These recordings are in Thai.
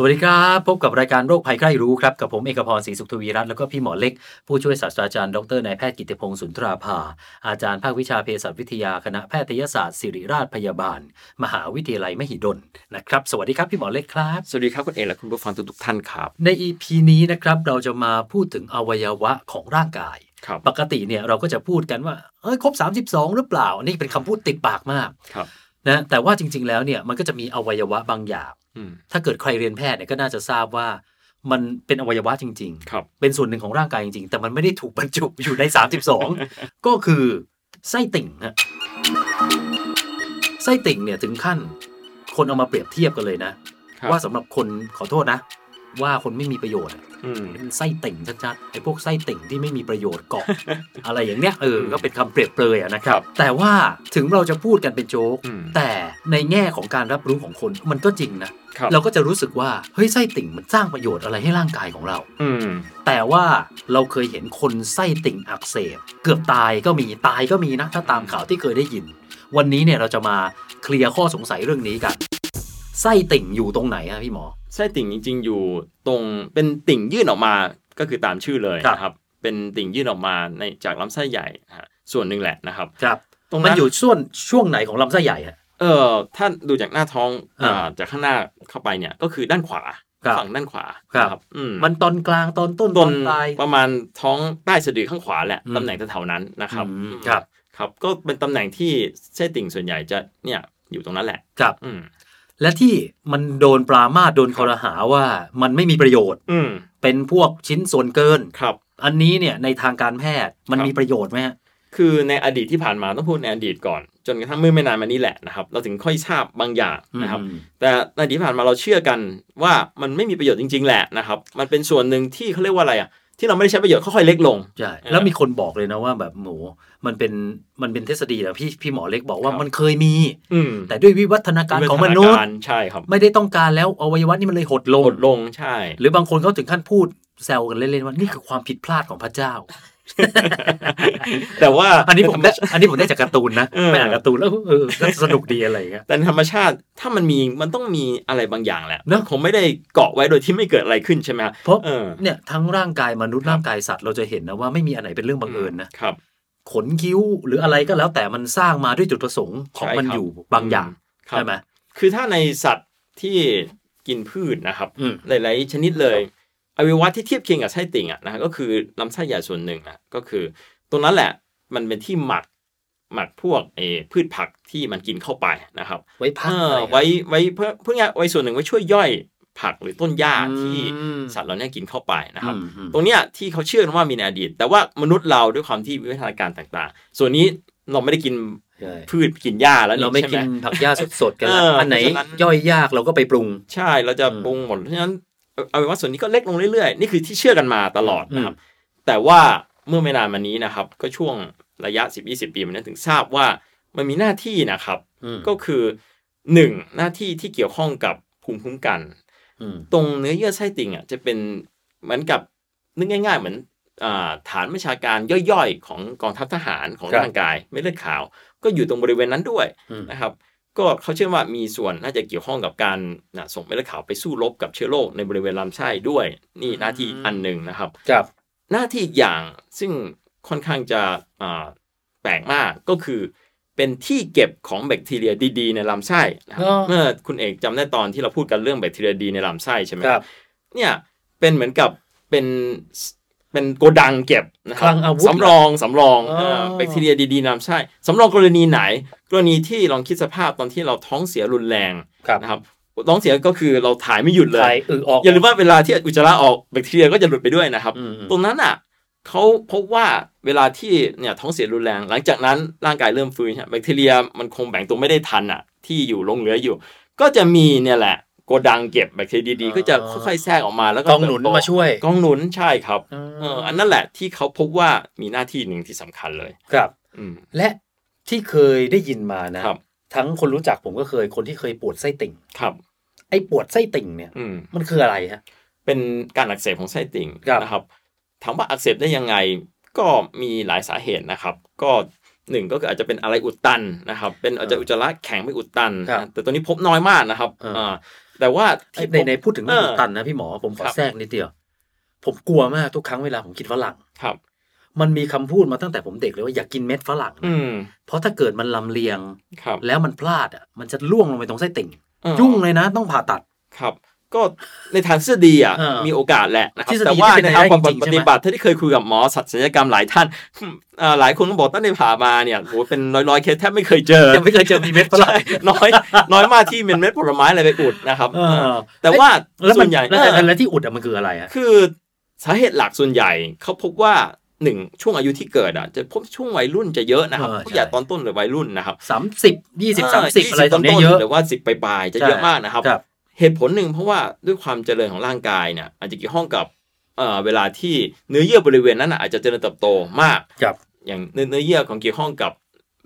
สวัสดีครับ พบกับรายการโรคภัยใกล้รู้ครับ กับผมเอกพรศรีสุขทวีรัตน์แล้วก็พี่หมอเล็ก ผู้ช่วยศาสตราจารย์ดรนายแพทย์กิติพงศ์สุนทราภา อาจารย์ภาควิชาเภสัชวิทยาคณะแพทยศาสตร์ศิริราชพยาบาล มหาวิทยาลัยมหิดลนะครับสวัสดีครับพี่หมอเล็กครับ สวัสดีครับคุณเอกและคุณผู้ฟังทุกๆท่านครับใน EP นี้นะครับเราจะมาพูดถึงอวัยวะของร่างกายครับปกติเนี่ยเราก็จะพูดกันว่าเอ้ยครบ 32 หรือเปล่าอันนี่เป็นคำพูดติดปากมากครับ นะแต่ว่าจริง ๆ แล้วเนี่ยมันก็จะมีอวัยวะบางอย่างอืมถ้าเกิดใครเรียนแพทย์เนี่ยก็น่าจะทราบว่ามันเป็นอวัยวะจริงครับๆเป็นส่วนหนึ่งของร่างกายจริง ๆ แต่มันไม่ได้ถูกบรรจุอยู่ใน 32 ก็คือไส้ติ่งฮะไส้ติ่งเนี่ยถึงขั้นคนเอามาเปรียบเทียบกันเลยนะครับว่าสำหรับคนขอโทษนะ ว่าคนไม่มีประโยชน์อะอืมเป็นไส้ติ่งชัดๆไอ้พวกไส้ติ่งที่ไม่มีประโยชน์เกาะอะไรอย่างเนี้ยเออก็เป็นคำเปรียบเปรยอะนะครับ แต่ว่าถึงเราจะพูดกันเป็นโจ๊กอืมแต่ในแง่ของการรับรู้ของคนมันก็จริงนะครับเราก็จะรู้สึกว่าเฮ้ยไส้ติ่งมันสร้างประโยชน์อะไรให้ร่างกายของเรา อืมแต่ว่าเราเคยเห็นคนไส้ติ่งอักเสบเกือบตายก็มีตายก็มีนะถ้าตามข่าวที่เคยได้ยิน วันนี้เนี่ยเราจะมาเคลียร์ข้อสงสัยเรื่องนี้กันไส้ติ่งอยู่ตรงไหนอะพี่หมอ ไส้ติ่งจริง ๆ อยู่ตรงเป็นติ่งยื่นออกมาก็คือตามชื่อเลยครับนะครับ เป็นติ่งยื่นออกมาในจากลำไส้ใหญ่ฮะส่วนหนึ่งแหละนะครับครับตรงนั้นมันอยู่ช่วงช่วงไหนของลำไส้ใหญ่ฮะเออถ้าดูจากหน้าท้องอ่าอ่าจากข้างหน้าเข้าไปเนี่ยก็คือด้านขวาครับฝั่งด้านขวาครับนะอืมมันตอนกลางตอนต้นตต้อนนปลายประมาณท้องใต้สะดือข้างขวาแหละอืมตำแหน่งแถวๆนั้นนะครับอืมอืมครับ ครับก็เป็นตำแหน่งที่ไส้ติ่งส่วนใหญ่จะเนี่ยอยู่ตรงนั้นแหละครับอืม และที่มันโดนปรามาสโดนคอรหาว่ามันไม่มีประโยชน์ อืมเป็นพวกชิ้นส่วนเกินครับ อันนี้เนี่ยในทางการแพทย์มันครับมีประโยชน์ไหมฮะคือในอดีตที่ผ่านมาต้องพูดในอดีตก่อน จนกระทั่งเมื่อไม่นานมานี้แหละนะครับ เราถึงค่อยทราบบางอย่างนะครับอืมแต่ในอดีตที่ผ่านมาเราเชื่อกันว่ามันไม่มีประโยชน์จริง ๆ แหละนะครับ มันเป็นส่วนหนึ่งที่เขาเรียกว่าอะไรอะ ที่เราไม่ได้ใช้ประโยชน์ค่อยๆเล็กลง ใช่เออแล้วมีคนบอกเลยนะว่าแบบหมูมันเป็นมันเป็นทฤษฎีแหละพี่พี่หมอเล็กบอกว่าครับมันเคยมี อืมแต่ด้วยวิวัฒนาการของมนุษย์ใช่ครับ ไม่ได้ต้องการแล้วอวัยวะนี่มันเลยหดลงลดลงใช่ หรือบางคนเขาถึงขั้นพูดแซวกันเล่นๆว่านี่คือความผิดพลาดของพระเจ้า แต่ว่าอันนี้ผมได้อันนี้ผมได้จากการ์ตูนนะเออไปอ่านการ์ตูนแล้วเออก็สนุกดีอะไรอย่างเงี้ยแต่ธรรมชาติถ้ามันมีมันต้องมีอะไรบางอย่างแหละเนอะคงไม่ได้เกาะไว้โดยที่ไม่เกิดอะไรขึ้นใช่ไหมครับเพราะเออเนี่ยทั้งร่างกายมนุษย์ครับร่างกายสัตว์เราจะเห็นนะว่าไม่มีอันไหนเป็นเรื่องบังเอิญนะครับ ขนคิ้วหรืออะไรก็แล้วแต่มันสร้างมาด้วยจุดประสงค์ของใช่มันครับอยู่บางอย่างครับใช่ไหมคือถ้าในสัตว์ที่กินพืชนะครับอืมหลายๆชนิดเลย อวัยวะที่เทียบเคียงกับไส้ติ่งอะนะฮะก็คือลำไส้ใหญ่ส่วนหนึ่งอะก็คือ ตรงนั้นแหละมันเป็นที่หมักหมักพวกเออพืชผักที่มันกินเข้าไปนะครับ ไว้พักเอออะไรไว้ไว้เพื่อเพื่อไว้ส่วนหนึ่งไว้ช่วยย่อยผักหรือต้นหญ้าอืมที่สัตว์เหล่านี้กินเข้าไปนะครับอืมอืมตรงเนี้ยที่เขาเชื่อกันว่ามีในอดีต แต่ว่ามนุษย์เราด้วยความที่วิวัฒนาการต่างๆ ส่วนนี้เราไม่ได้กินใช่พืชกินหญ้าแล้วเราไม่ใช่หกินผักหญ้าสดๆกันละเอออัอันไหนเพราะฉะนั้นย่อยยากเราก็ไปปรุง ใช่เราจะอืมปรุงหมดเพราะฉะนั้น เอาเป็นว่าส่วนนี้ก็เล็กลงเรื่อยๆ นี่คือที่เชื่อกันมาตลอดนะครับ แต่ว่าเมื่อไม่นานมานี้นะครับ ก็ช่วงระยะ 10-20 ปีมานี้ถึงทราบว่ามันมีหน้าที่นะครับอืมก็คือหนึ่งหน้าที่ที่เกี่ยวข้องกับภูมิคุ้มกันอืมตรงเนื้อเยื่อไส้ติ่งอะจะเป็นเหมือนกับนึกง่าย ๆ เหมือนอ่าฐานประชาการย่อยๆ ของกองทัพทหารของครับร่างกายเม็ดเลือดขาว ก็อยู่ตรงบริเวณนั้นด้วยอืมนะครับ ก็เขาเชื่อว่ามีส่วนน่าจะเกี่ยวข้องกับการนะส่งเม็ดเลือดขาวไปสู้รบกับเชื้อโรคในบริเวณลำไส้ด้วย นี่หน้าที่อันหนึ่งนะครับครับ หน้าที่อีกอย่างซึ่งค่อนข้างจะอ่าแปลกมากก็คือ เป็นที่เก็บของแบคทีเรียดี ๆ ในลำไส้นะครับอ๋อเมื่อคุณเอกจำได้ตอนที่เราพูดกันเรื่องแบคทีเรียดีในลำไส้ใช่ไหมครับเนี่ยเป็นเหมือนกับเป็น เป็นโกดังเก็บนะคคลัรับงอาวุธสำรองสำรองอ๋อเออแบคทีเรียดีๆนำใช่สำรองกรณีไหน กรณีที่ลองคิดสภาพตอนที่เราท้องเสียรุนแรงครับนะครับท้องเสียก็คือเราถ่ายไม่หยุดเลถ่ายยอึออกอย่าลืมว่าเวลาที่อุจจาระออกแบคทีเรียก็จะหลุดไปด้วยนะครับอืมอืมตรงนั้นอะเขาพบว่าเวลาที่เนี่ยท้องเสียรุนแรง หลังจากนั้นร่างกายเริ่มฟื้นใช่ไหมแบคทีเรียมันคงแบ่งตัวไม่ได้ทันอะ ที่อยู่หลงเหลืออยู่ ก็จะมีเนี่ยแหละ โกดังเก็บแบคทีเรียดีๆก็จะค่อยๆแทรกออกมาแล้วก็กองหนุนเติบโตมาช่วยกองหนุนใช่ครับอืมเอออันนั้นแหละที่เขาพบว่ามีหน้าที่หนึ่งที่สำคัญเลยครับอืมและที่เคยได้ยินมานะครับทั้งคนรู้จักผมก็เคยคนที่เคยปวดไส้ติ่งครับ ไอ้ปวดไส้ติ่งเนี่ยอืมมันคืออะไรฮะเป็นการอักเสบของไส้ติ่งครับนะครับถามว่าอักเสบได้ยังไงก็มีหลายสาเหตุนะครับ ก็หนึ่งก็คืออาจจะเป็นอะไรอุดตันนะครับ เป็นอาจจะอุจจาระแข็งไม่อุดตันครับนะแต่ตัวนี้พบน้อยมากนะครับเอออ่า แต่ว่าไอ้ที่ในพบในพูดถึงเรื่องเอออุดตันนะพี่หมอผมขอครับแทรกนิดเดียว ผมกลัวมากทุกครั้งเวลาผมกินฝรั่งครับ มันมีคำพูดมาตั้งแต่ผมเด็กเลยว่าอย่ากินเม็ดฝรั่งนะอืมเพราะถ้าเกิดมันลำเลียงครับแล้วมันพลาดอะมันจะล่วงลงไปตรงไส้ติ่งเออยุ่งเลยนะต้องผ่าตัดครับ ก็ในทางทฤษฎีอะเออมีโอกาสแหละนะครับทฤษฎีแต่ว่าที่เป็นในทางไปได้จริงๆปฏิบัติที่เคยคุยกับหมอศัลยกรรมหลายท่านอ่าหลายคนก็บอกตั้งแต่ผ่ามาเนี่ยโหเป็นร้อยๆเคสแทบไม่เคยเจอยังไม่เคยเจอมีเม็ดฝรั่งใช่น้อย น้อยมากที่เป็นเม็ดผลไม้อะไรไปอุดนะครับเออแต่ว่าแล้วส่มัวนนใหญ่แล้วเออแล้วที่อุดอะมันคืออะไรอะคือสาเหตุหลักส่วนใหญ่เขาพบว่าหนึ่งช่วงอายุที่เกิดอะจะพบช่วงวัยรุ่นจะเยอะนะครับผู้ใหญ่ตอนต้นหรือวัยรุ่นนะครับสามสิบยี่สิบสามสิบอะไรตรงเนี้ยต้นๆเยอะหรือว่าสิบปลายๆจะเยอะมากนะครับครับ เหตุผลหนึ่งเพราะว่าด้วยความเจริญของร่างกายเนี่ยอาจจะเกี่ยวข้องกับเอ่อเวลาที่เนื้อเยื่อบริเวณนั้นนะอาจจะเจริญเติบโตมากครับอย่างเนื้อเนื้อเยื่อของเกี่ยวข้องกับ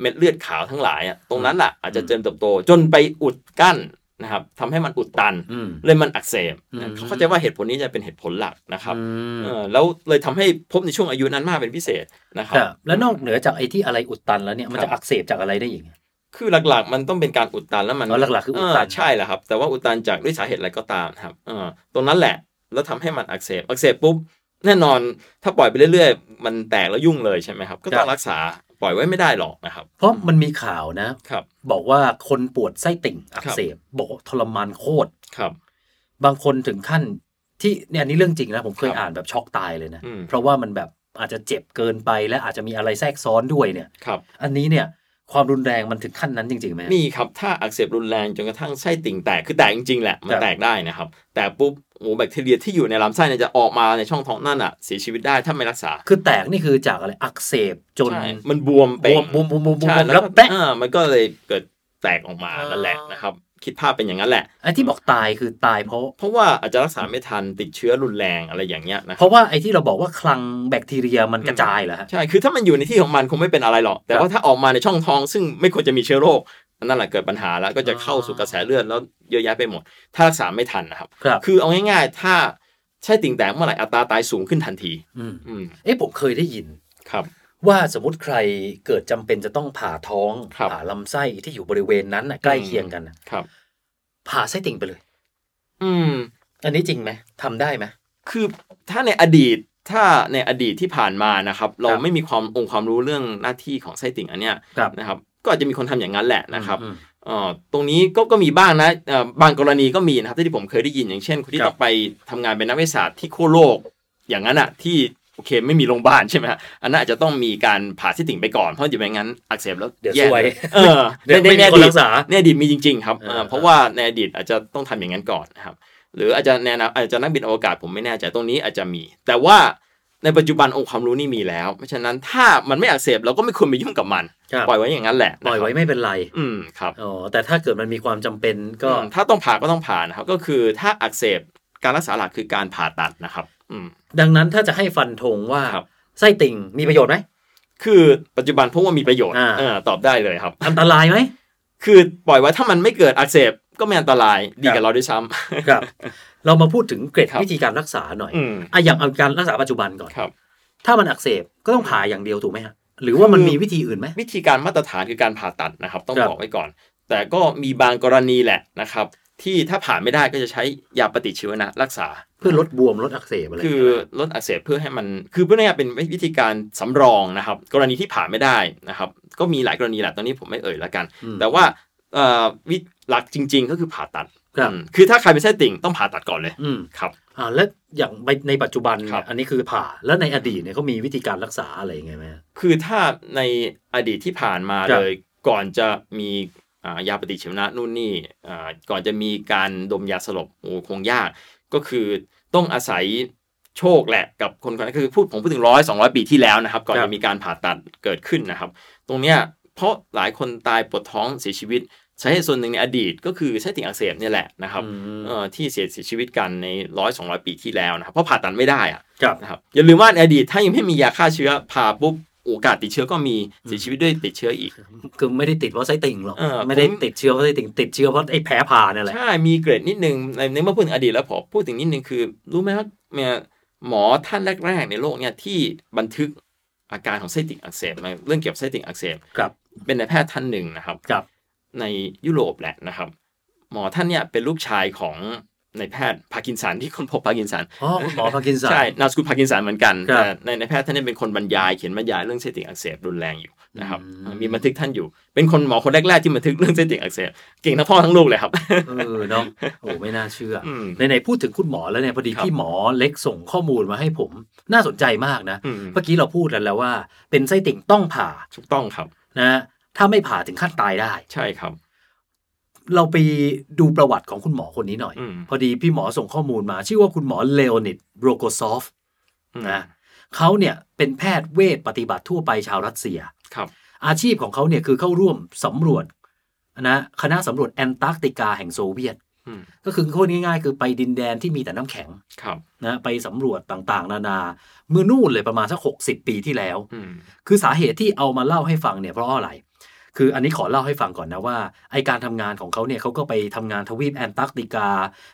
เม็ดเลือดขาวทั้งหลายอะตรงนั้นแหละอาจจะเจริญเติบโต จนไปอุดกั้นนะครับทำให้มันอุดตันอืมเลยมันอักเสบอืมเขาเข้าใจว่าเหตุผลนี้จะเป็นเหตุผลหลักนะครับอืมเออแล้วเลยทำให้พบในช่วงอายุนั้นมากเป็นพิเศษนะครัครับแล้วนอกเหนือจากไอ้ที่อะไรอุดตันแล้วเนี่ยมันครัจะบอักเสบจากอะไรได้อีก คือหลักๆ มันต้องเป็นการอุดตันแล้วมันอ๋อหลักๆคืออุดตันเใช่แหละครับ แต่ว่าอุดตันจากด้วยสาเหตุอะไรก็ตามครับเออตรงนั้นแหละแล้วทำให้มันอักเสบอักเสบปุ๊บแน่นอนถ้าปล่อยไปเรื่อยๆ มันแตกแล้วยุ่งเลยใช่ไหมครับ ก็ต้องรักษาปล่อยไว้ไม่ได้หรอกนะครับ เพราะมันมีข่าวนะครับ บอกว่าคนปวดไส้ติ่งอักครับเสบบอกว่าทรมานโคตรครับ บางคนถึงขั้นที่เนี่ยอันนี้เรื่องจริงนะผมเคยครับอ่านแบบช็อกตายเลยนะอืมเพราะว่ามันแบบอาจจะเจ็บเกินไปและอาจจะมีอะไรแทรกซ้อนด้วยเนี่ยครับ อันนี้เนี่ย ความรุนแรงมันถึงขั้นนั้นจริงๆไหมมีครับ ถ้าอักเสบรุนแรงจนกระทั่งไส้ติ่งแตก คือแตกจริงๆแหละ มันครับแตกได้นะครับ แต่ปุ๊บโอ้แบคทีเรียที่อยู่ในลำไส้เนี่ยจะออกมาในช่องท้องนั่นอะเสียชีวิตได้ถ้าไม่รักษา คือแตกนี่คือจากอะไรอักเสบจนใช่มันบวมบเป่วงมบวมบวมบวมบวใช่มแล้แล้ววก็แป๊ะอ่ามันก็เลยเกิดแตกออกมาอ่านั่นั่นแหละนะครับ คิดภาพเป็นอย่างนั้นแหละไอ้ที่บอกตายคือตายเพราะ เพราะว่าอาจจะรักษาไม่ทันติดเชื้อรุนแรงอะไรอย่างเงี้ยนะคเพรับราะว่าไอ้ที่เราบอกว่าคลังแบคทีเรียมันกระจายเหรอฮะใช่คือถ้ามันอยู่ในที่ของมันคงไม่เป็นอะไรหรอก แต่ว่าถ้าออกมาในช่องท้อง ซึ่งไม่ควรจะมีเชื้อโรคอันนั่นแหละเกิดปัญหาแล้วก็จะเข้าสู่กระแสเลือดแล้วเยอะแยะไปหมด ถ้ารักษาไม่ทันนะครับครับคือเอาง่าย ๆ ถ้าใช่ติ่งแตกเมื่อไหร่อัตราตายสูงขึ้นทันที อืมอืมเอ๊ะผมเคยได้ยินครับ ว่าสมมติใครเกิดจำเป็นจะต้องผ่าท้องครับผ่าลำไส้ที่อยู่บริเวณนั้นน่ะใกล้เคียงกันน่ะครับ ผ่าไส้ติ่งไปเลย อืม อันนี้จริงไหมทำได้ไหมคือถ้าในอดีตถ้าในอดีตที่ผ่านมานะครับ เราครับไม่มีความองค์ความรู้เรื่องหน้าที่ของไส้ติ่งอันเนี้ยครับนะครับ ก็อาจจะมีคนทำอย่างนั้นแหละนะครับอืมเอ่อตรงนี้ก็ก็มีบ้างนะเอ่อบางกรณีก็มีนะครับที่ผมเคยได้ยินอย่างเช่นคนที่ครับต้องไปทำงานเป็นนักวิทยาศาสตร์ที่ขั้วโลกอย่างนั้นอะที่โอเค ไม่มีโรงพยาบาลใช่ไหมฮะอันนั้นอาจจะต้องมีการผ่าไส้ติ่งไปก่อนเพราะจะไม่งั้นอักเสบแล้วเดี๋ยวแย่ซวยเลยเออเดี๋ยวในไม่มีในคนอดีรัตกษาในอดีตมีจริง ๆ ครับเออเออเพราะว่าในอดีตอาจจะต้องทำอย่างนั้นก่อนนะครับหรืออาจจะแนวอาจจะนักบินอวกาศผมไม่แน่ใจตรงนี้อาจจะมี แต่ว่าในปัจจุบันองค์ความรู้นี่มีแล้ว เพราะฉะนั้นถ้ามันไม่อักเสบเราก็ไม่ควรไปยุ่งกับมันครับปล่อยไว้อย่างนั้นแหละปล่อยไว้นะครับไม่เป็นไร อืมครับอ๋อแต่ถ้าเกิดมันมีความจำเป็นก็อืมถ้าต้องผ่าก็ต้องผ่านะครับก็คือถ้าอักเสบการรักษาหลักคือการผ่าตัดนะครับ อืม ดังนั้นถ้าจะให้ฟันธงว่าครับไส้ติ่งมีประโยชน์ไหมคือปัจจุบันพบว่ามีประโยชน์อ่าเออตอบได้เลยครับอันตรายไหมคือปล่อยไว้ถ้ามันไม่เกิดอักเสบก็ไม่อันตรายดีครักับบเราด้วยซ้ำครับ เรามาพูดถึงเกร็ดครับวิธีการรักษาหน่อยอืมอะอย่างเอาการรักษาปัจจุบันก่อนครับ ถ้ามันอักเสบก็ต้องผ่าอย่างเดียวถูกไหมฮะหรือว่ามันมีวิธีอื่นไหมวิธีการมาตรฐานคือการผ่าตัดนะครับ ต้องครับบอกไว้ก่อน แต่ก็มีบางกรณีแหละนะครับ ที่ถ้าผ่าไม่ได้ก็จะใช้ยาปฏิชีวนะรักษา เพื่อลดบวมลดอักเสบอะไรคือลดอักเสบเพื่อให้มัน คือเพื่อให้เป็นวิธีการสำรองนะครับ กรณีที่ผ่าไม่ได้นะครับ ก็มีหลายกรณีแหละตอนนี้ผมไม่เอ่ยแล้วกันอืมแต่ว่าเอ่อวิหลักจริง ๆ ก็คือผ่าตัดครับอืมคือถ้าใครเป็นไส้ติ่งต้องผ่าตัดก่อนเลยอืมครับอ่าแล้วอย่างในในปัจจุบันครัเนี่ยบอันนี้คือผ่าแล้วในอดีตเนี่ยเขามีวิธีการรักษาอะไรยังไงไหมคือถ้าในอดีตที่ผ่านมาครับเลยก่อนจะมีอ่า ยาปฏิชีวนะนู่นนี่อ่าก่อนจะมีการดมยาสลบโอ้คงยาก ก็คือต้องอาศัยโชคแหละกับคนคนนั้นคือพูดผมพูดถึงร้อยสองร้อยปีที่แล้วนะครับ ก่อนครับจะมีการผ่าตัดเกิดขึ้นนะครับ ตรงเนี้ยเพราะหลายคนตายปวดท้องเสียชีวิตสาเหตุส่วนหนึ่งในอดีตก็คือไส้ติ่งอักเสบเนี่ยแหละนะครับอืมเอ่อที่เสียชีวิตกันในร้อยสองร้อยปีที่แล้วนะครับเพราะผ่าตัดไม่ได้อะครับนะครับอย่าลืมว่าในอดีตถ้ายังไม่มียาฆ่าเชื้อผ่าปุ๊บ โอกาสติดเชื้อก็มีเสียชีวิตด้วยติดเชื้ออีก คือไม่ได้ติดเพราะไส้ติ่งหรอกเออไม่ได้ผมติดเชื้อเพราะไส้ติ่งติดเชื้อเพราะไอ้แผลผ่าเนี่ยแหละใช่มีเกรดนิดนึงในในเมื่อพูดถึงอดีตแล้วผมพูดถึงนิดนึงคือ รู้ไหมว่าเนี่ยหมอท่านแรก ๆ ในโลกเนี่ยที่บันทึกอาการของไส้ติ่งอักเสบมาเรื่องเกี่ยวกับไส้ติ่งอักเสบครับเป็นนายแพทย์ท่านหนึ่งนะครับครับในยุโรปแหละนะครับ หมอท่านเนี่ยเป็นลูกชายของ นายแพทย์พาร์กินสันที่ค้นพบพาร์กินสันอ๋อหมอพาร์กินสันใช่นามสกุลพาร์กินสันเหมือนกันครับแต่ในในแพทย์ท่านนี้เป็นคนบรรยายเขียนบรรยายเรื่องไส้ติ่งอักเสบรุนแรงอยู่นะครับอืมมีบันทึกท่านอยู่ เป็นคนหมอคนแรกๆที่บันทึกเรื่องไส้ติ่งอักเสบเก่งทั้งพ่อทั้งลูกเลยครับเออเนาะโอ้ไม่น่าเชื่อออืมไหนๆพูดถึงคุณหมอแล้วเนี่ยพอดีครับพี่หมอเล็กส่งข้อมูลมาให้ผมน่าสนใจมากนะอืมเมื่อกี้เราพูดกันแล้วว่า เป็นไส้ติ่งต้องผ่าถูกต้องครับนะถ้าไม่ผ่าถึงขั้นตายได้ ใช่ครับ เราไปดูประวัติของคุณหมอคนนี้หน่อยอืมพอดีพี่หมอส่งข้อมูลมา ชื่อว่าคุณหมอเลโอนิดโรโกซอฟอืมนะเขาเนี่ยเป็นแพทย์เวชปฏิบัติทั่วไปชาวรัสเซียครับ อาชีพของเขาเนี่ยคือเข้าร่วมสำรวจนะคณะสำรวจแอนตาร์กติกาแห่งโซเวียตอืมก็คือพูดง่ายๆ คือไปดินแดนที่มีแต่น้ำแข็งครับนะไปสำรวจต่างๆ นานา เมื่อนู่นเลยประมาณสักหกสิบปีที่แล้วอืมคือสาเหตุที่เอามาเล่าให้ฟังเนี่ยเพราะอะไร คืออันนี้ขอเล่าให้ฟังก่อนนะว่าไอ้การทำงานของเขาเนี่ยเขาก็ไปทำงานทวีปแอนตาร์กติกา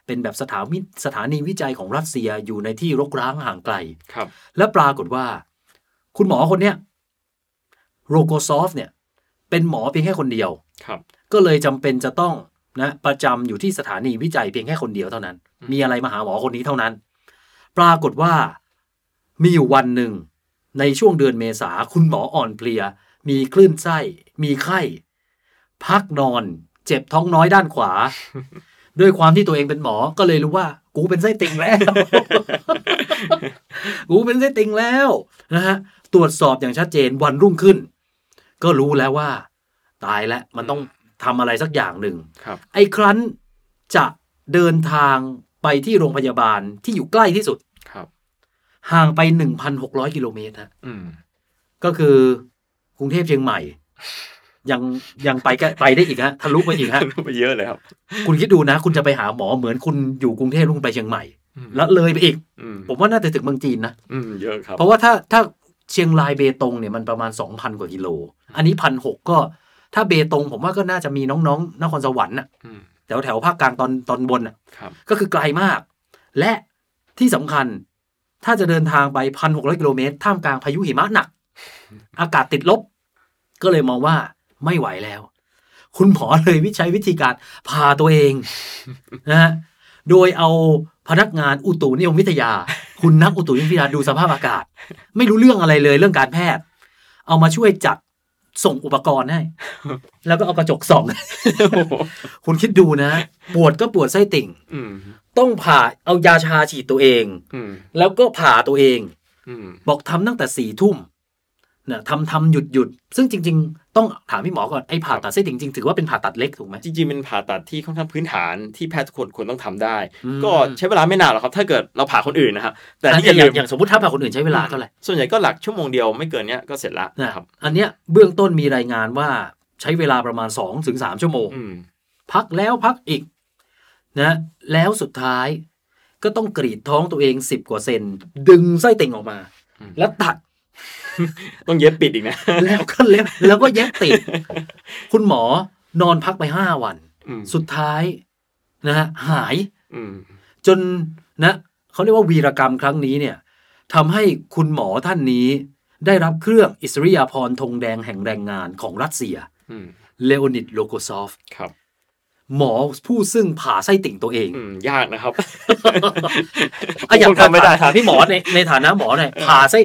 เป็นแบบสถานีสถานีวิจัยของรัสเซียอยู่ในที่รกร้างห่างไกลครับ และปรากฏว่า คุณหมอคนเนี้ยโรโกซอฟเนี่ย เป็นหมอเพียงแค่คนเดียวครับ ก็เลยจำเป็นจะต้องนะประจำอยู่ที่สถานีวิจัยเพียงแค่คนเดียวเท่านั้นอืมมีอะไรมาหาหมอคนนี้เท่านั้น ปรากฏว่ามีอยู่วันหนึ่งในช่วงเดือนเมษาคุณหมออ่อนเพลีย มีคลื่นไส้ มีไข้ พักนอน เจ็บท้องน้อยด้านขวา ด้วยความที่ตัวเองเป็นหมอก็เลยรู้ว่า กูเป็นไส้ติ่งแล้ว กูเป็นไส้ติ่งแล้วนะฮะตรวจสอบอย่างชัดเจนวันรุ่งขึ้น ก็รู้แล้วว่า ตายแล้วมันต้องทำอะไรสักอย่างหนึ่งครับไอ้ครั้นจะเดินทางไปที่โรงพยาบาลที่อยู่ใกล้ที่สุดครับห่างไป1,600กิโลเมตรฮะอืมก็คือกรุงเทพเชียงใหม่ ยังยังไปก็ไปได้อีกฮะทะลุไปอีกฮะไปเยอะเลยครับ คุณคิดดูนะ คุณจะไปหาหมอเหมือนคุณอยู่กรุงเทพแล้วคุณไปเชียงใหม่อืมแล้วเลยไปอีกอืมผมว่าน่าจะถึงเมืองจีนนะอืมเยอะครับ เพราะว่าถ้าถ้าเชียงรายเบตงเนี่ยมันประมาณ 2,000 กว่ากิโล อันนี้พันหกก็ ถ้าเบตงผมว่าก็น่าจะมีน้องๆนครสวรรค์น่ะอืมแถวแถวภาคกลางตอนตอนบนน่ะครับก็คือไกลมาก และที่สำคัญ ถ้าจะเดินทางไปพันหกร้อยกิโลเมตรท่ามกลางพายุหิมะหนัก อากาศติดลบ ก็เลยมองว่าไม่ไหวแล้ว คุณหมอเลยวิจัยวิธีการพาตัวเองนะฮะโดยเอาพนักงานอุตุนิยมวิทยา คุณนักอุตุนิยมวิทยาดูสภาพอากาศ ไม่รู้เรื่องอะไรเลยเรื่องการแพทย์ เอามาช่วยจัดส่งอุปกรณ์ให้ แล้วก็เอากระจกส่อง คุณคิดดูนะ ปวดก็ปวดไส้ติ่งอืมต้องผ่าเอายาชาฉีดตัวเองอืมแล้วก็ผ่าตัวเองอืมบอกทำตั้งแต่สี่ทุ่ม เนี่ยทำทำหยุดหยุดซึ่งจริง ๆ ต้องถามพี่หมอก่อนไอ้ผ่าตัดไส้ติ่งจริงๆถือว่าเป็นผ่าตัดเล็กถูกไหมจริงๆเป็นผ่าตัดที่ค่อนข้างพื้นฐานที่แพทย์ทุกคนควรต้องทำได้อืมก็ใช้เวลาไม่นานหรอกครับ ถ้าเกิดเราผ่าคนอื่นนะครับแต่อันที่นี้อย่าอลืย่างมอย่างสมมติถ้าผ่าคนอื่นใช้เวลาเท่าไหร่ส่วนใหญ่ก็หลักชั่วโมงเดียวไม่เกินเนี้ยก็เสร็จละนะนะครับอันเนี้ยเบื้องต้นมีรายงานว่าใช้เวลาประมาณ2อถึงสชั่วโมงอืมพักแล้วพักอีกนะแล้วสุดท้ายก็ต้องกรีดท้องตัวเองสิบกว่าเซนดึงไส้ติ่งออกมาอืมแล้วตัด ต้องเย็บปิดอีกนะ แล้วก็เล็บแล้วก็แยกติด คุณหมอนอนพักไปห้าวันอืมสุดท้ายนะฮะหายอืมจนนะเขาเรียกว่าวีรกรรมครั้งนี้เนี่ยทำให้คุณหมอท่านนี้ ได้รับเครื่องอิสริยาภรณ์ธงแดงแห่งแรงงานของรัสเซียอืมเลโอนิดโลโกซอฟครับหมอผู้ซึ่งผ่าไส้ติ่งตัวเองอืมยากนะครับอะอย่างผมทำไม่ได้ถามพี่หมอในในฐานะหมอเนี่ยผ่าไส้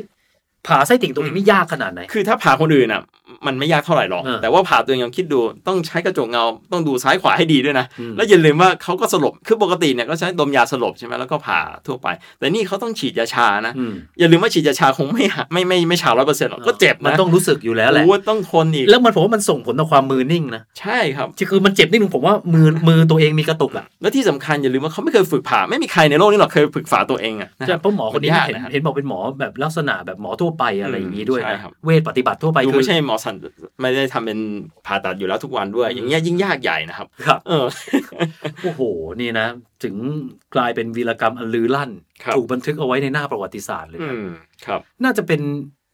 ผ่าไส้ติ่งตัวเองนี่ยากขนาดไหน คือถ้าผ่าคนอื่นอะ มันไม่ยากเท่าไหร่หรอกเออแต่ว่าผ่าตัวเองลองคิดดู ต้องใช้กระจกเงา ต้องดูซ้ายขวาให้ดีด้วยนะอืมแล้วอย่าลืมว่าเขาก็สลบ คือปกติเนี่ยก็ใช้ดมยาสลบใช่ไหมแล้วก็ผ่าทั่วไป แต่นี่เขาต้องฉีดยาชานะอืมอย่าลืมว่าฉีดยาชาคงไม่หาไม่ไม่ไม่ชาร้อยเปอร์เซ็นต์หรอก ก็เจ็บมันนะต้องรู้สึกอยู่แล้วแหละโอ้ต้องทนอีก แล้วมันผมว่ามันส่งผลต่อความมือนิ่งนะ ใช่ครับที่คือมันเจ็บนิดนึงผมว่ามือมือตัวเองมีกระตุกอะ แล้วที่สำคัญอย่าลืมว่าเขาไม่เคยฝึกผ่า ไม่มีใครในโลกนี้หรอกเคยฝึกผ่าตัวเองอะนะคใช่รับเพราะหมอคนนี้มันยากเห็นนะครับเห็นบอกเป็นหมอแบบลักษณะแบบหมอทั่วไปอะไรอย่างนี้ด้วยใช่นะครับเวทปฏิบัติทั่วไปดูคือไม่ใช่หมอสันไม่ได้ทำเป็นผ่าตัดอยู่แล้วทุกวันด้วย อย่างเงี้ยยิ่งยากใหญ่นะครับ ครับ เออโอ้โหนี่นะ ถึงกลายเป็นวีรกรรมอันลือลั่นครับถูกบันทึกเอาไว้ในหน้าประวัติศาสตร์เลยอืนะมครับ น่าจะเป็น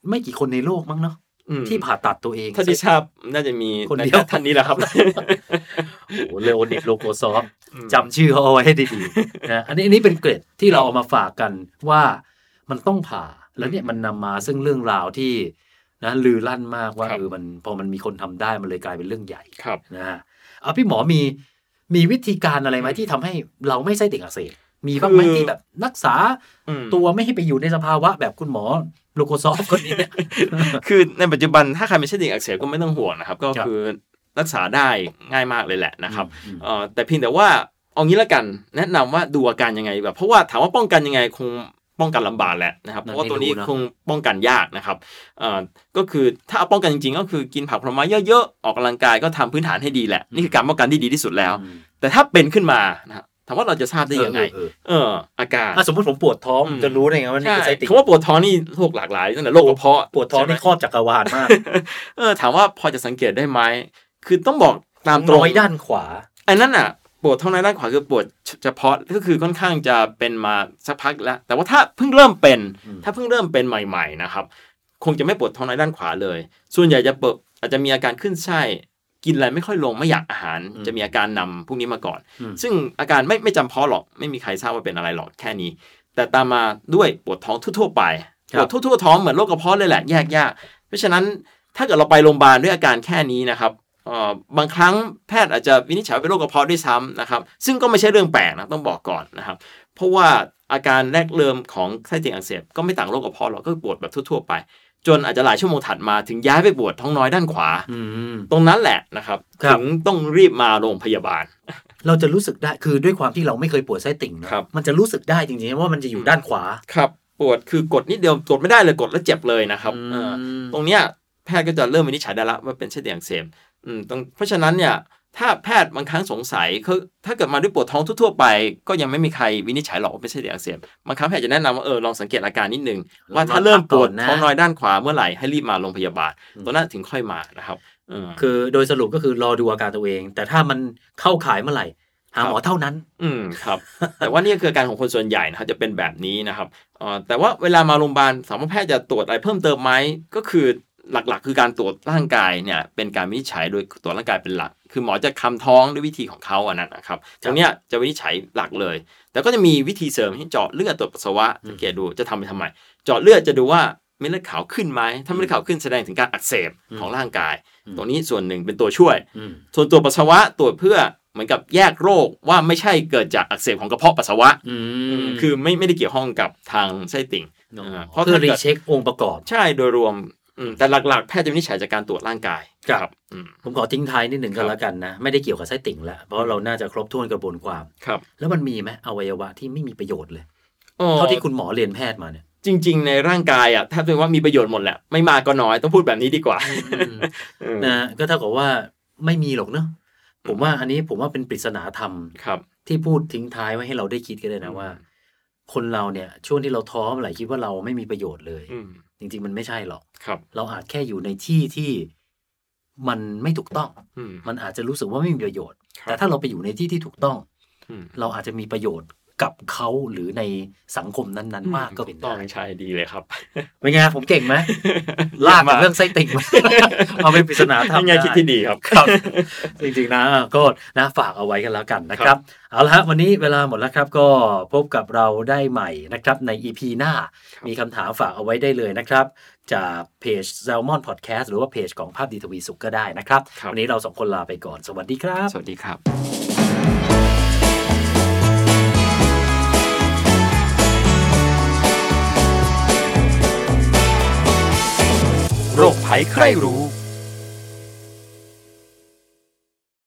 ไม่กี่คนในโลกมั้งเนาะอืมที่ผ่าตัดตัวเองถ้าที่ทราบน่าจะมีคนเดียวท่านนี้แหละครับโอ้โหเลโอนิดโลโกซอฟจำชื่อเขาเอาไว้ให้ดีๆนะอันนี้อันนี้เป็นเกร็ดที่เราเอามาฝากกันว่ามันต้องผ่า แล้วเนี่ยมันนำมาซึ่งเรื่องราวที่นะลือลั่นมากว่าครับเออมันพอมันมีคนทำได้มันเลยกลายเป็นเรื่องใหญ่ครับนะฮะเอาพี่หมอมีมีวิธีการอะไรไหมที่ทำให้เราไม่ไส้ติ่งอักเสบมีบ้างไหมคือที่แบบรักษาอืมตัวไม่ให้ไปอยู่ในสภาวะแบบคุณหมอโลโกซอฟคนนี้เนี่ยคือในปัจจุบันถ้าใครไม่ใช่เด็กอักเสบก็ไม่ต้องห่วงนะครับ ก็ครับคือรักษาได้ง่ายมากเลยแหละนะครับอืมเอ่อแต่เพียงแต่ว่าเอางี้ละกัน แนะนำว่าดูอาการยังไงแบบเพราะว่าถามว่าป้องกันยังไงคง ป้องกันลำบากแหละนะครับนั่เพนราะว่าตัวนี้ไม่รู้นะคงป้องกันยากนะครับเอ่อก็คือถ้าเอาป้องกันจริงๆ ก็คือกินผักผลไม้เยอะๆออกกำลังกายก็ทำพื้นฐานให้ดีแหละนี่คือการป้องกันที่ดีที่สุดแล้วอืมแต่ถ้าเป็นขึ้นมานะครับถามว่าเราจะทราบได้ยังไง เออเอออาการอะสมมติผมปวดท้องอืมจะรู้ได้ไงว่านี่ใช่คือไส้ติ่งคำว่าปวดท้องนี่โรคหลากหลายตั้งแต่โรคกระเพาะปวดท้องนี่ใช่ไหมครอบจักรวาลมาก เออ ถามว่าพอจะสังเกตได้ไหมคือต้องบอกตามตรงน้อยด้านขวาอันนั้นอะ ปวดท้องในด้านขวาคือปวดเฉพาะก็คือค่อนข้างจะเป็นมาสักพักแล้ว แต่ว่าถ้าเพิ่งเริ่มเป็นอืมถ้าเพิ่งเริ่มเป็นใหม่ ๆ นะครับ คงจะไม่ปวดท้องในด้านขวาเลย ส่วนใหญ่จะเปิดอาจจะมีอาการขึ้นไส้กินอะไรไม่ค่อยลงไม่อยากอาหาร จะมีอาการนำพวกนี้มาก่อนอืมซึ่งอาการไม่ไม่จำเพาะหรอกไม่มีใครทราบว่าเป็นอะไรหรอกแค่นี้ แต่ตามมาด้วยปวดท้องทั่วๆไปครัปบวดทั่วๆท้องเหมือนโรคกระเพาะเลยแหละแยกยากเพราะฉะนั้นถ้าเกิดเราไปโรงพยาบาลด้วยอาการแค่นี้นะครับเอ่อ บางครั้งแพทย์อาจจะวินิจฉัยว่าเป็นโรคกระเพาะด้วยซ้ำนะครับ ซึ่งก็ไม่ใช่เรื่องแปลกนะต้องบอกก่อนนะครับ เพราะว่าอาการแรกเริ่มของไส้ติ่งอักเสบก็ไม่ต่างโรคกระเพาะหรอกก็ปวดแบบทั่วๆไป จนอาจจะหลายชั่วโมงถัดมาถึงย้ายไปปวดท้องน้อยด้านขวาอืมตรงนั้นแหละนะครับครับถึงต้องรีบมาโรงพยาบาล เราจะรู้สึกได้คือด้วยความที่เราไม่เคยปวดไส้ติ่งเนอะครับมันจะรู้สึกได้จริงๆว่ามันจะอยู่ด้านขวาครับปวดคือกดนิดเดียวกดไม่ได้เลยกดแล้วเจ็บเลยนะครับอืมเออตรงเนี้ย แพทย์ก็จะเริ่มวินิจฉัยได้ละว่าเป็นเส้นเตียงอักเสบอืมตรงเพราะฉะนั้นเนี่ยถ้าแพทย์บางครั้งสงสัยเขาถ้าเกิดมาด้วยปวดท้องทั่วๆไป ก็ยังไม่มีใครวินิจฉัยหรอกว่าเป็นเส้นเตียงอักเสบบางครั้งแพทย์จะแนะนำว่าเออลองสังเกตอาการนิดนึงว่าถ้าเริ่มปวดลองพักก่อนนะท้องน้อยด้านขวาเมื่อไหร่ให้รีบมาโรงพยาบาลตรงนั้นถึงค่อยมานะครับเออคือโดยสรุปก็คือรอดูอาการตัวเอง แต่ถ้ามันเข้าขายเมื่อไหร่หาหมอเท่านั้น อืมครับ แต่ว่านี่คืออาการของคนส่วนใหญ่นะครับจะเป็นแบบนี้นะครับเอ่อแต่ว่าเวลามาโรงพยาบาลสามารถแพทย์จะตรวจอะไรเพิ่มเติมไหมก็คือ หลักๆ คือการตรวจร่างกายเนี่ยเป็นการวินิจฉัยโดยตรวจร่างกายเป็นหลัก คือหมอจะคำท้องด้วยวิธีของเขาอันนั้นนะครับตรงเนี้ยจะวินิจฉัยหลักเลย แต่ก็จะมีวิธีเสริมที่เจาะเลือดตรวจปัสสาวะสังเกตดูจะทำไปทำไม เจาะเลือดจะดูว่าเม็ดเลือดขาวขึ้นไหมถ้าเม็ดเลือดขาวขึ้นแสดงถึงการอักเสบของร่างกายอืมตรงนี้ส่วนหนึ่งเป็นตัวช่วยอืมส่วนตรวจปัสสาวะตรวจเพื่อเหมือนกับแยกโรคว่าไม่ใช่เกิดจากอักเสบของกระเพาะปัสสาวะอืมคือไม่ไม่ได้เกี่ยวข้องกับทางไส้ติ่งอ๋ออ่าเพราะเพื่อถ้ารีเกิดเช็คองค์ประกอบ ใช่โดยรวมอืม แต่หลักๆ แพทย์จะวินิจฉัยจากการตรวจร่างกายครับอืมผมขอทิ้งท้ายนิดหนึ่งครัก็บแล้วกันนะ ไม่ได้เกี่ยวกับไส้ติ่งแล้วเพราะเราน่าจะครบถ้วนกระบวนความครับ แล้วมันมีไหมอวัยวะที่ไม่มีประโยชน์เลยอ๋อเท่าที่คุณหมอเรียนแพทย์มาเนี่ยจริง ๆ ในร่างกายอะแทบจะว่ามีประโยชน์หมดแหละไม่มากก็น้อยต้องพูดแบบนี้ดีกว่าอืมอืมนะก็เท่ากับว่าไม่มีหรอกเนอะผมว่าอันนี้ผมว่าเป็นปริศนาธรรมครับ ที่พูดทิ้งท้ายไว้ให้เราได้คิดกันเลยนะว่า คนเราเนี่ยช่วงที่เราท้อเมื่อไหร่คิดว่าเราไม่มีประโยชน์เลยอืม จริง ๆ มันไม่ใช่หรอกครับ เราอาจแค่อยู่ในที่ที่มันไม่ถูกต้องอืมมันอาจจะรู้สึกว่าไม่มีประโยชน์ครับแต่ถ้าเราไปอยู่ในที่ที่ถูกต้องอืมเราอาจจะมีประโยชน์ กับเขาหรือในสังคมนั้นๆ มากก็เป็นต้อได้งใช่ดีเลยครับเป็นไงผมเก่งไหมลากกับเรื่องไส้ติ่งมาเอาเป็นปริศนาธรรมยังไงคิดที่ดีครับครับ จริงๆนะก็นะฝากเอาไว้กันแล้วกันนะคครัรับบเอาละฮะวันนี้เวลาหมดแล้วครับ ก็พบกับเราได้ใหม่นะครับใน EP หน้า มีคำถามฝากเอาไว้ได้เลยนะครับ จากเพจ Salmon Podcast หรือว่าเพจของภาพดีทวีสุขก็ได้นะครับครับวันนี้เราสองคนลาไปก่อน สวัสดีครับ สวัสดีครับ โรคภัยใครรู้